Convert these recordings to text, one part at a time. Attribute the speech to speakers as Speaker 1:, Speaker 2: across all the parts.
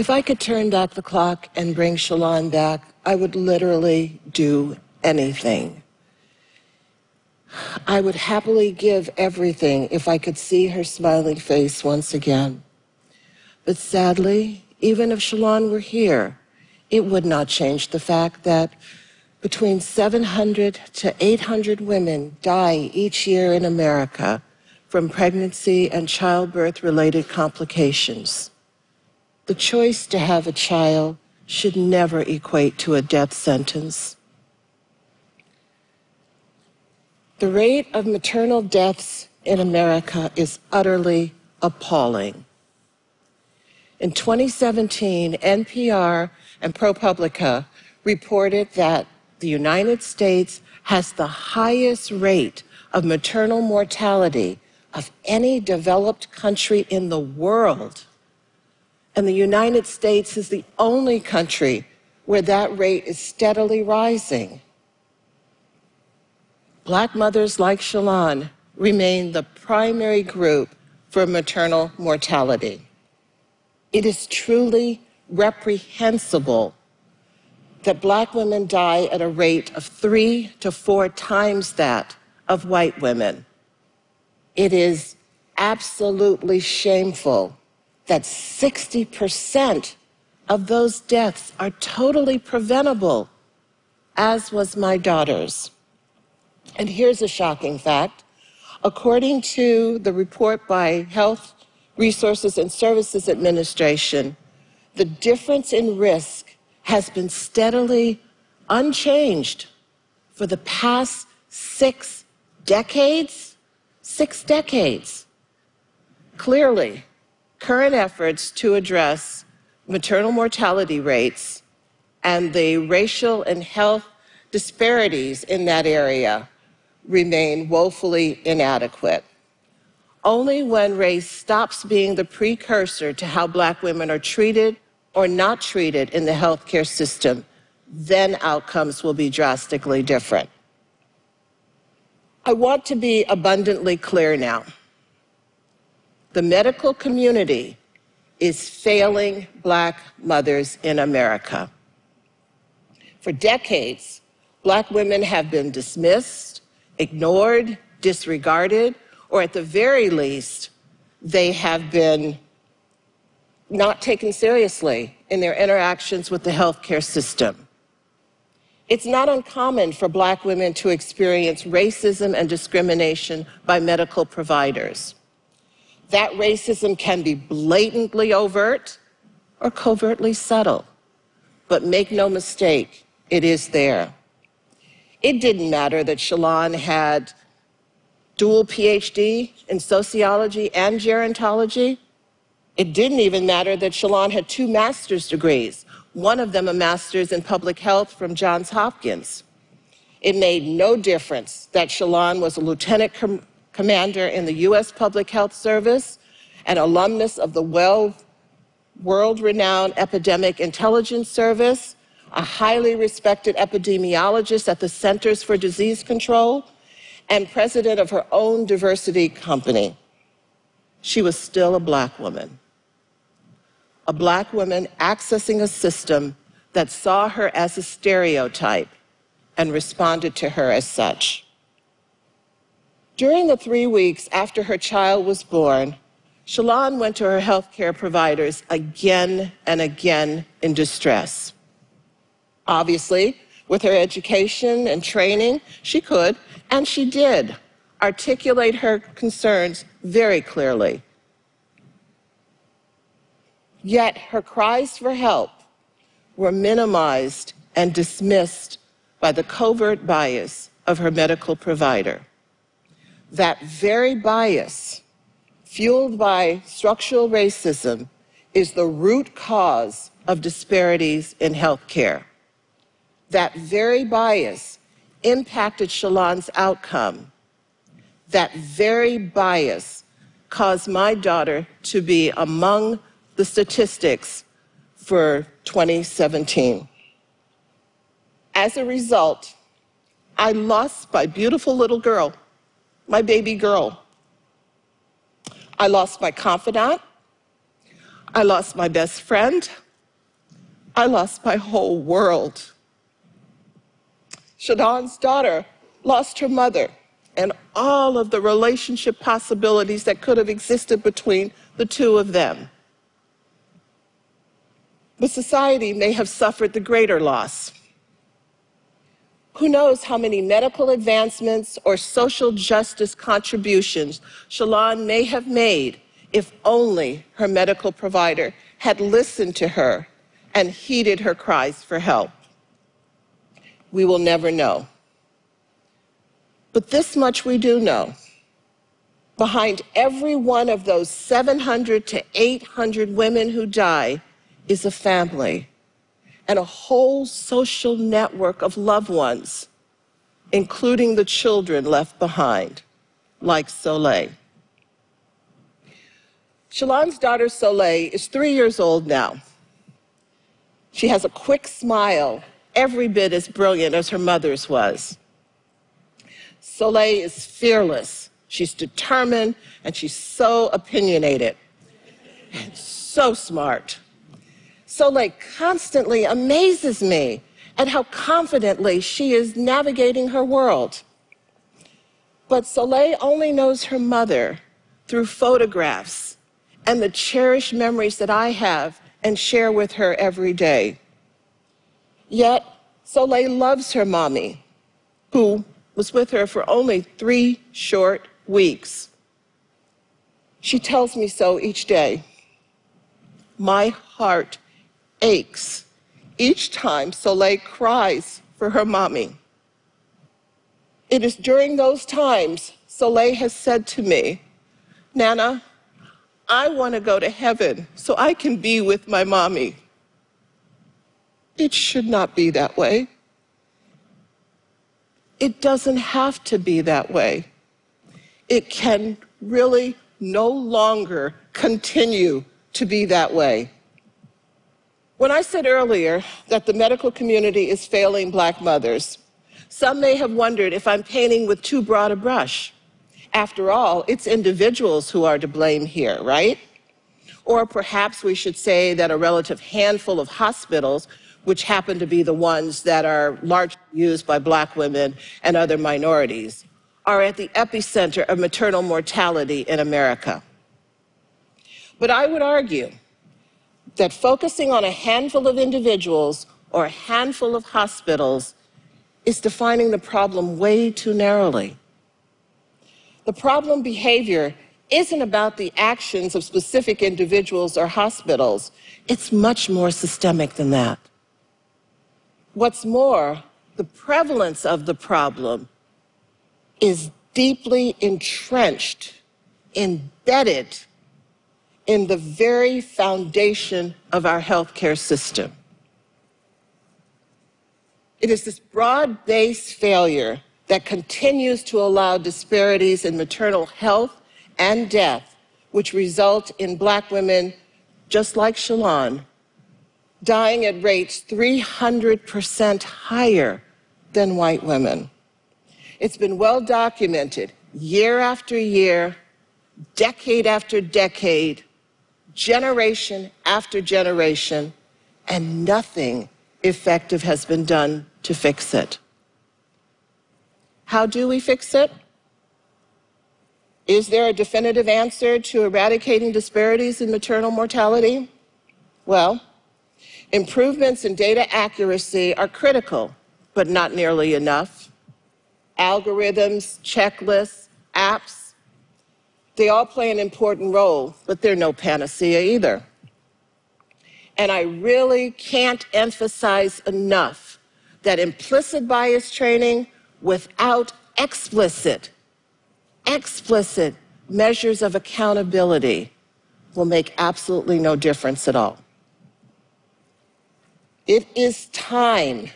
Speaker 1: If I could turn back the clock and bring Shalon back, I would literally do anything. I would happily give everything if I could see her smiling face once again. But sadly, even if Shalon were here, it would not change the fact that between 700 to 800 women die each year in America from pregnancy and childbirth related complications. The choice to have a child should never equate to a death sentence. The rate of maternal deaths in America is utterly appalling. In 2017, NPR and ProPublica reported that the United States has the highest rate of maternal mortality of any developed country in the world. And the United States is the only country where that rate is steadily rising. Black mothers like Shalon remain the primary group for maternal mortality. It is truly reprehensible that black women die at a rate of three to four times that of white women. It is absolutely shameful that 60% of those deaths are totally preventable, as was my daughter's. And here's a shocking fact. According to the report by Health Resources and Services Administration, the difference in risk has been steadily unchanged for the past six decades. Six decades. Clearly, current efforts to address maternal mortality rates and the racial and health disparities in that area remain woefully inadequate. Only when race stops being the precursor to how black women are treated or not treated in the healthcare system, then outcomes will be drastically different. I want to be abundantly clear now. The medical community is failing black mothers in America. For decades, black women have been dismissed, ignored, disregarded, or at the very least, they have been not taken seriously in their interactions with the healthcare system. It's not uncommon for black women to experience racism and discrimination by medical providers. That racism can be blatantly overt or covertly subtle. But make no mistake, it is there. It didn't matter that Shalon had dual PhD in sociology and gerontology. It didn't even matter that Shalon had two master's degrees, one of them a master's in public health from Johns Hopkins. It made no difference that Shalon was a lieutenant com commander in the U.S. Public Health Service, an alumnus of the well world renowned Epidemic Intelligence Service, a highly respected epidemiologist at the Centers for Disease Control, and president of her own diversity company. She was still a black woman. A black woman accessing a system that saw her as a stereotype and responded to her as such. During the three weeks after her child was born, Shalon went to her healthcare providers again and again in distress. Obviously, with her education and training, she could, and she did, articulate her concerns very clearly. Yet her cries for help were minimized and dismissed by the covert bias of her medical provider. That very bias, fueled by structural racism, is the root cause of disparities in healthcare that very bias impacted Shalon's outcome. That very bias caused my daughter to be among the statistics for 2017. As a result, I lost my beautiful little girl, my baby girl. I lost my confidant. I lost my best friend. I lost my whole world. Shalon's daughter lost her mother and all of the relationship possibilities that could have existed between the two of them. But society may have suffered the greater loss. Who knows how many medical advancements or social justice contributions Shalon may have made if only her medical provider had listened to her and heeded her cries for help. We will never know. But this much we do know. Behind every one of those 700 to 800 women who die is a family and a whole social network of loved ones, including the children left behind, like Soleil. Shalon's daughter Soleil is three years old now. She has a quick smile, every bit as brilliant as her mother's was. Soleil is fearless. She's determined and she's so opinionated and so smart. Soleil constantly amazes me at how confidently she is navigating her world. But Soleil only knows her mother through photographs and the cherished memories that I have and share with her every day. Yet, Soleil loves her mommy, who was with her for only three short weeks. She tells me so each day. My heart aches each time Soleil cries for her mommy. It is during those times Soleil has said to me, Nana, I want to go to heaven so I can be with my mommy. It should not be that way. It doesn't have to be that way. It can really no longer continue to be that way. When I said earlier that the medical community is failing black mothers, some may have wondered if I'm painting with too broad a brush. After all, it's individuals who are to blame here, right? Or perhaps we should say that a relative handful of hospitals, which happen to be the ones that are largely used by black women and other minorities, are at the epicenter of maternal mortality in America. But I would argue that focusing on a handful of individuals or a handful of hospitals is defining the problem way too narrowly. The problem behavior isn't about the actions of specific individuals or hospitals. It's much more systemic than that. What's more, the prevalence of the problem is deeply entrenched, embedded in the very foundation of our healthcare system. It is this broad based failure that continues to allow disparities in maternal health and death, which result in black women, just like Shalon, dying at rates 300% higher than white women. It's been well documented year after year, decade after decade, generation after generation, and nothing effective has been done to fix it. How do we fix it? Is there a definitive answer to eradicating disparities in maternal mortality? Well, improvements in data accuracy are critical, but not nearly enough. Algorithms, checklists, apps, they all play an important role, but they're no panacea either. And I really can't emphasize enough that implicit bias training without explicit, explicit measures of accountability will make absolutely no difference at all. It is time,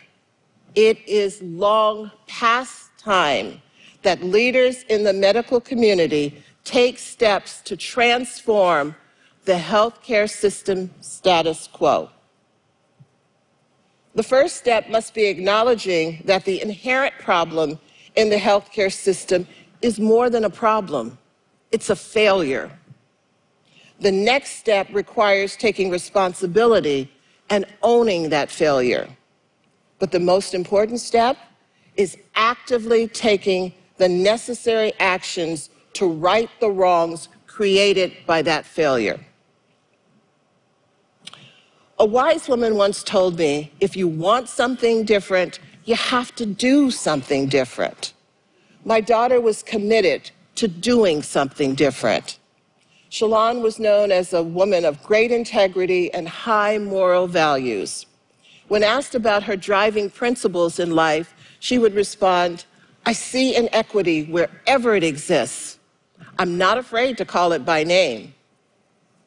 Speaker 1: it is long past time that leaders in the medical community take steps to transform the healthcare system status quo. The first step must be acknowledging that the inherent problem in the healthcare system is more than a problem, it's a failure. The next step requires taking responsibility and owning that failure. But the most important step is actively taking the necessary actions to right the wrongs created by that failure. A wise woman once told me if you want something different, you have to do something different. My daughter was committed to doing something different. Shalon was known as a woman of great integrity and high moral values. When asked about her driving principles in life, she would respond, I see inequity wherever it exists. I'm not afraid to call it by name,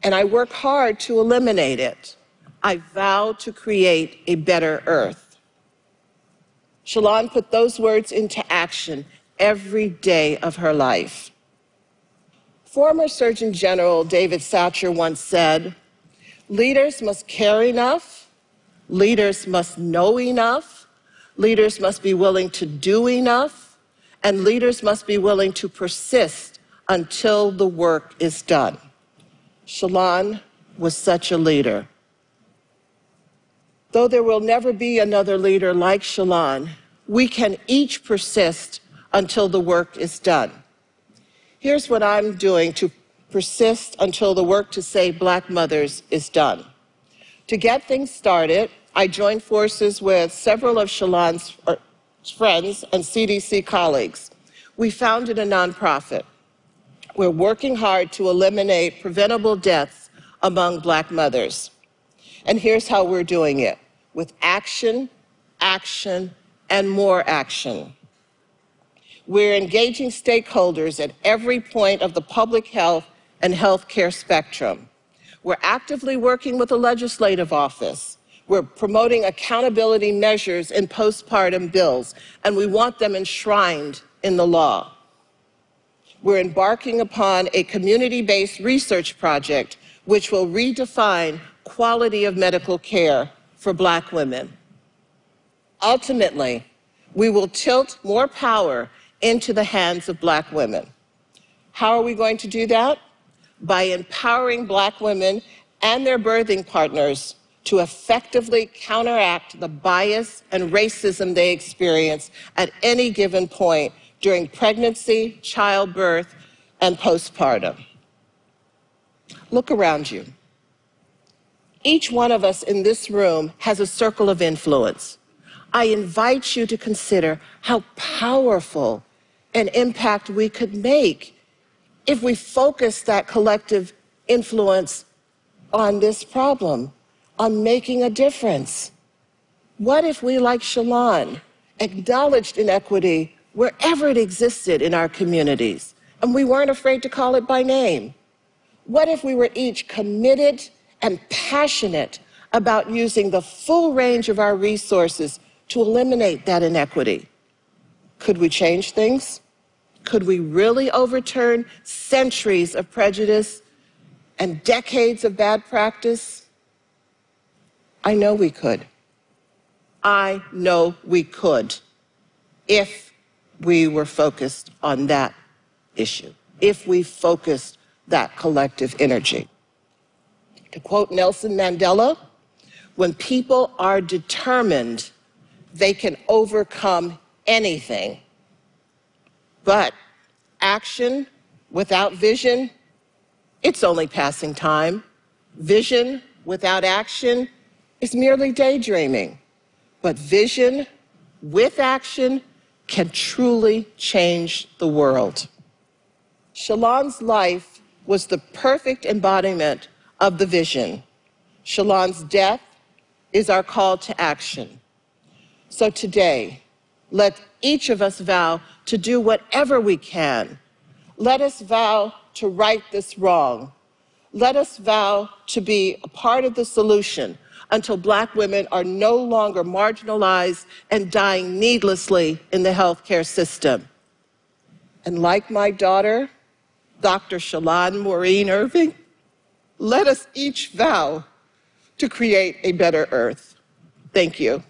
Speaker 1: and I work hard to eliminate it. I vow to create a better earth. Shalon put those words into action every day of her life. Former Surgeon General David Satcher once said, Leaders must care enough, leaders must know enough, leaders must be willing to do enough, and leaders must be willing to persist until the work is done. Shalon was such a leader. Though there will never be another leader like Shalon, we can each persist until the work is done. Here's what I'm doing to persist until the work to save black mothers is done. To get things started, I joined forces with several of Shalon's uh, friends and CDC colleagues. We founded a nonprofit. We're working hard to eliminate preventable deaths among black mothers. And here's how we're doing it with action, action, and more action. We're engaging stakeholders at every point of the public health and healthcare spectrum. We're actively working with the legislative office. We're promoting accountability measures in postpartum bills, and we want them enshrined in the law. We're embarking upon a community based research project which will redefine quality of medical care for Black women. Ultimately, we will tilt more power into the hands of black women. How are we going to do that? By empowering black women and their birthing partners to effectively counteract the bias and racism they experience at any given point during pregnancy, childbirth, and postpartum. Look around you. Each one of us in this room has a circle of influence. I invite you to consider how powerful an impact we could make if we focus that collective influence on this problem, on making a difference. What if we, like Shalon, acknowledged inequity wherever it existed in our communities and we weren't afraid to call it by name? What if we were each committed and passionate about using the full range of our resources to eliminate that inequity? Could we change things? Could we really overturn centuries of prejudice and decades of bad practice? I know we could. I know we could if we were focused on that issue, if we focused that collective energy. To quote Nelson Mandela, when people are determined, they can overcome anything. But action without vision, it's only passing time. Vision without action is merely daydreaming. But vision with action can truly change the world. Shalon's life was the perfect embodiment of the vision. Shalon's death is our call to action. So today, let each of us vow to do whatever we can. Let us vow to right this wrong. Let us vow to be a part of the solution until Black women are no longer marginalized and dying needlessly in the healthcare system. And like my daughter, Dr. Shalon Maureen Irving, let us each vow to create a better earth. Thank you.